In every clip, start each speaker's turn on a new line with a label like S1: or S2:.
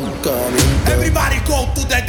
S1: Everybody go to the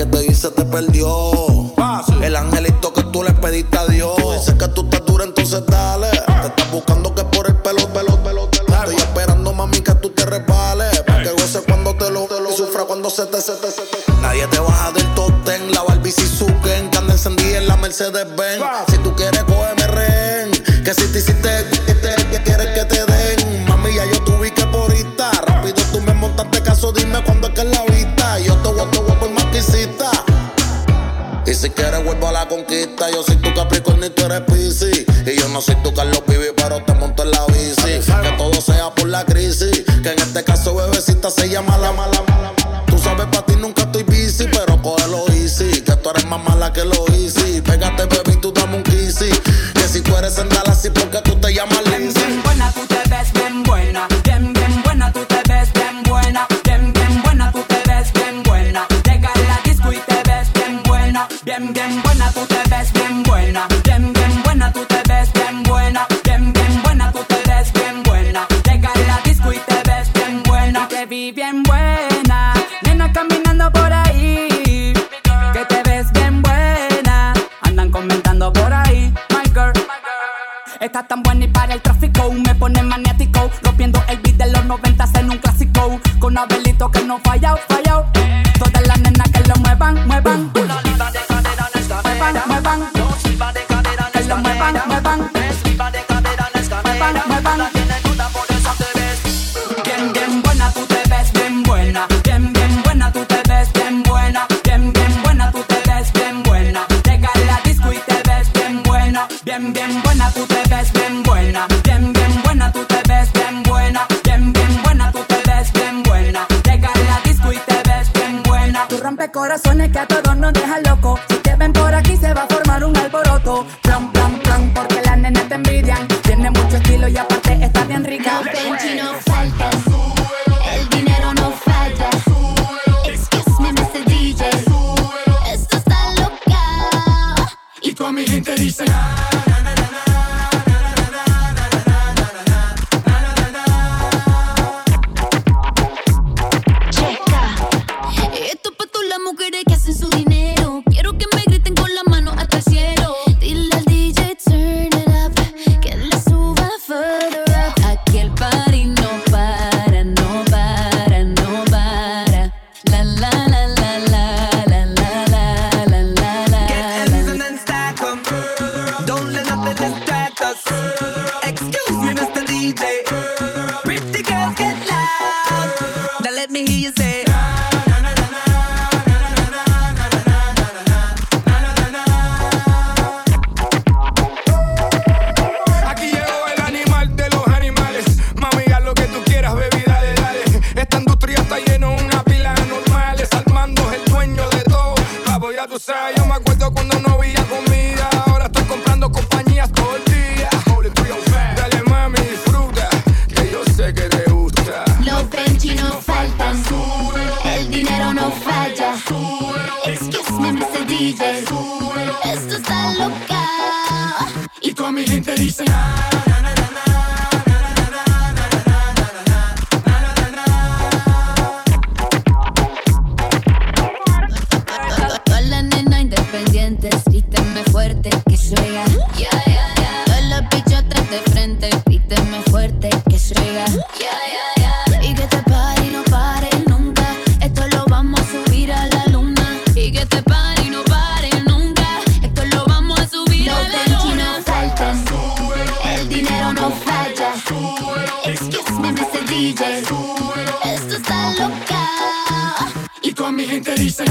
S2: que te dice te perdió. El angelito que tú le pediste a Dios. Tú dices que tú estás dura, entonces dale. Te estás buscando que por el pelo, pelo, pelo, te lo Estoy esperando, mami, que tú te resbales. Hey. Para que goce cuando te lo, te lo sufra cuando se te, se te, se te. Nadie te baja del toten, la Barbie Suzuken, que anda encendida en la Mercedes Benz. Si tú quieres, cógeme rehén. Que si te hiciste, que te, que quieres que te den. Mami, ya yo tuve que por estar, Rápido tú me montaste caso, dime cuándo conquista. Yo soy tu Capricornio y tú eres Piscis. Y yo no soy tu Carlos Pibi, pero te monto en la bici. Que todo sea por la crisis. Que en este caso, bebecita, se llama la mala
S3: right at bunny Tiene mucho estilo y aparte está bien rica.
S4: La Benji no falta, el dinero no falla. Excuse me, Mr. DJ, esto está loca.
S5: Y toda mi gente dice.
S4: DJ Júbilo. Esto está loca.
S5: Y toda mi gente dice na, na, na, gente dice.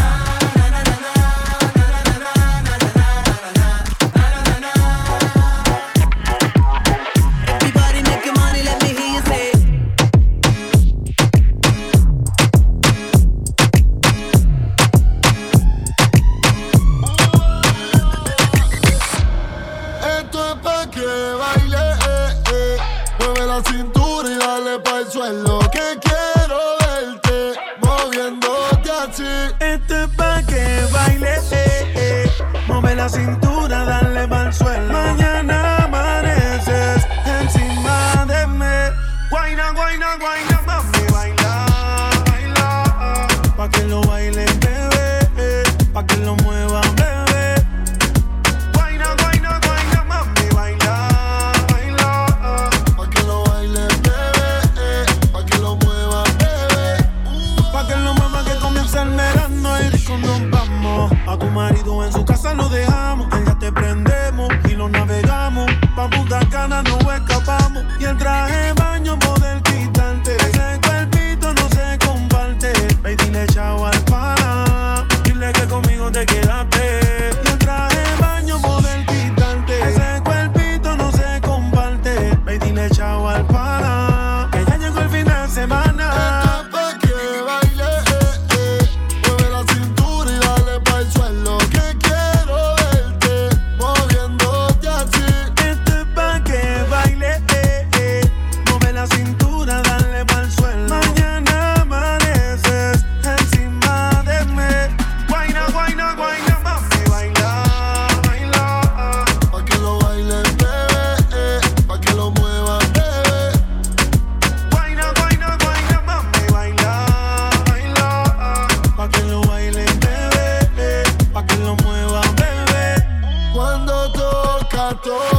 S6: Cintura, dale pa'l suelo. Mañana
S2: todo.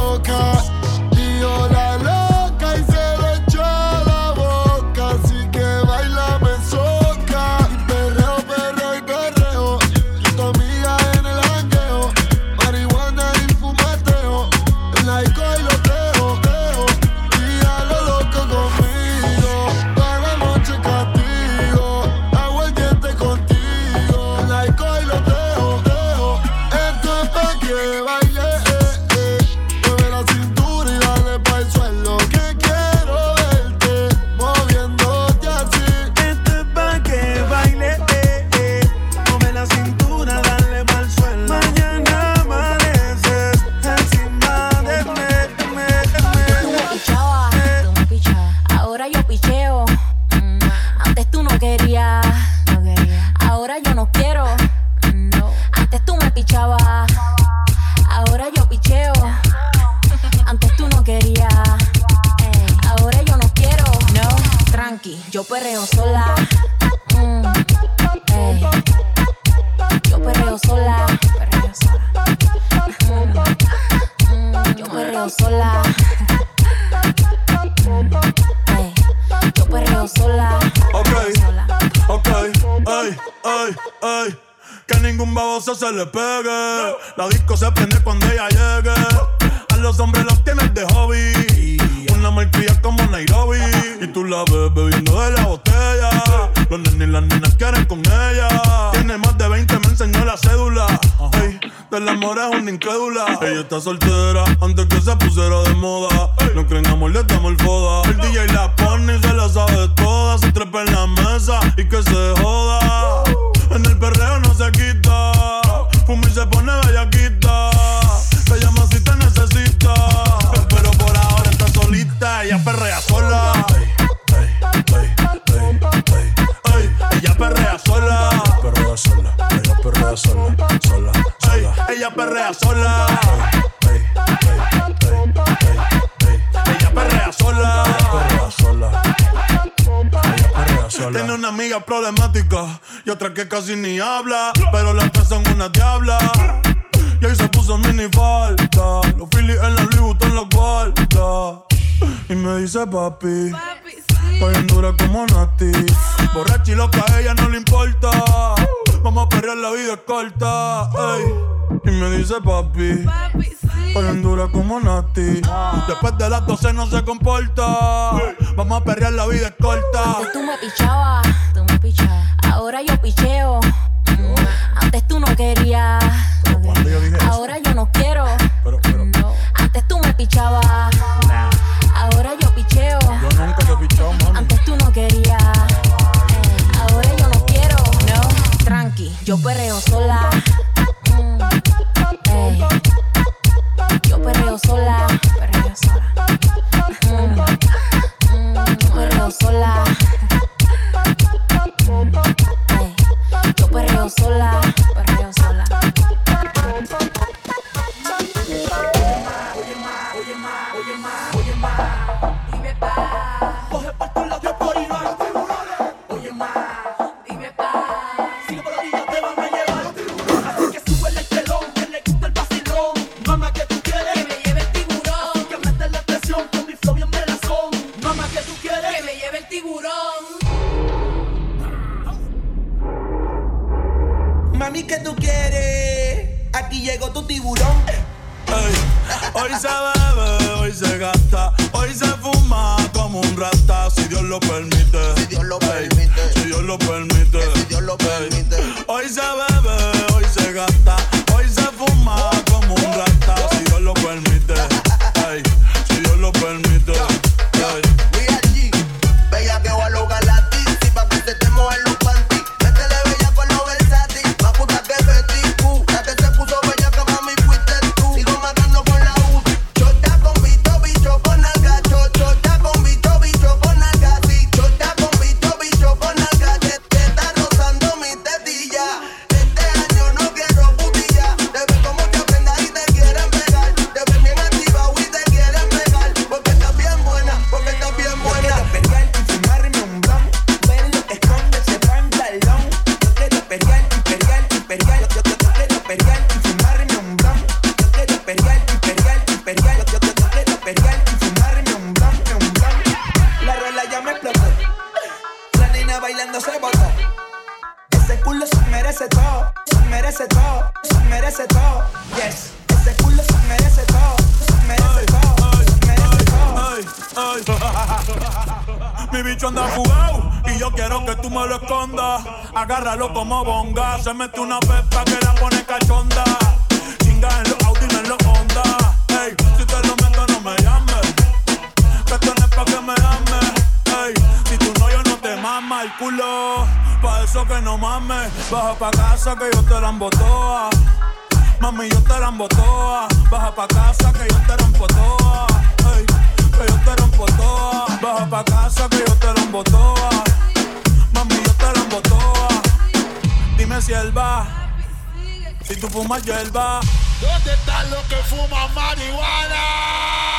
S2: Le
S6: pegue. La disco se prende cuando ella llegue. A los hombres los tienes de hobby. Una marquilla como Nairobi. Y tú la ves bebiendo de la botella. Los nenes y las nenas quieren con ella. Tiene más de 20, me enseñó la cédula. Del amor es una incrédula. Ella está soltera antes que se pusiera de moda. No creen amor, le damos el foda. El DJ la pone y se la sabe toda. Se trepa en la mesa y que se joda. En el perreo no se quita. Fuma y se pone bellaquita. Te llama si te necesita. Pero por ahora está solita. Ella perrea sola. Ella perrea sola.
S7: Perrea sola, ella perrea sola, sola, sola.
S6: ella perrea sola. Ella perrea sola.
S7: Ella perrea sola.
S6: Tiene una amiga problemática y otra que casi ni habla. Pero las tres son una diabla. Y ahí se puso mini falta. Los Phillies en la Louis Vuitton la guarda. Y me dice papi. Estoy en dura como Nati. Borracha y loca, a ella no le importa. Vamos a perrear, la vida es corta. ey. Y me dice papi. Estoy en dura como Nati. Después de las 12 no se comporta. Vamos a perrear, la vida es corta.
S8: Tú me pichabas. Ahora yo picheo.
S2: que tú me
S6: lo escondas. Agárralo como bonga. Se mete una pepa que la pone cachonda. Chinga en los Audi, no en los Honda. Ey, si te lo meto, no me llames. Que esto no es pa' que me ames. Ey, si tú no, yo no te mama el culo. Pa' eso que no mames. Baja pa' casa que yo te la embotoa. Mami, yo te la embotoa. Baja pa' casa que yo te rompo toa. Ey, tú fumas hierba.
S1: ¿Dónde están los que fuman marihuana?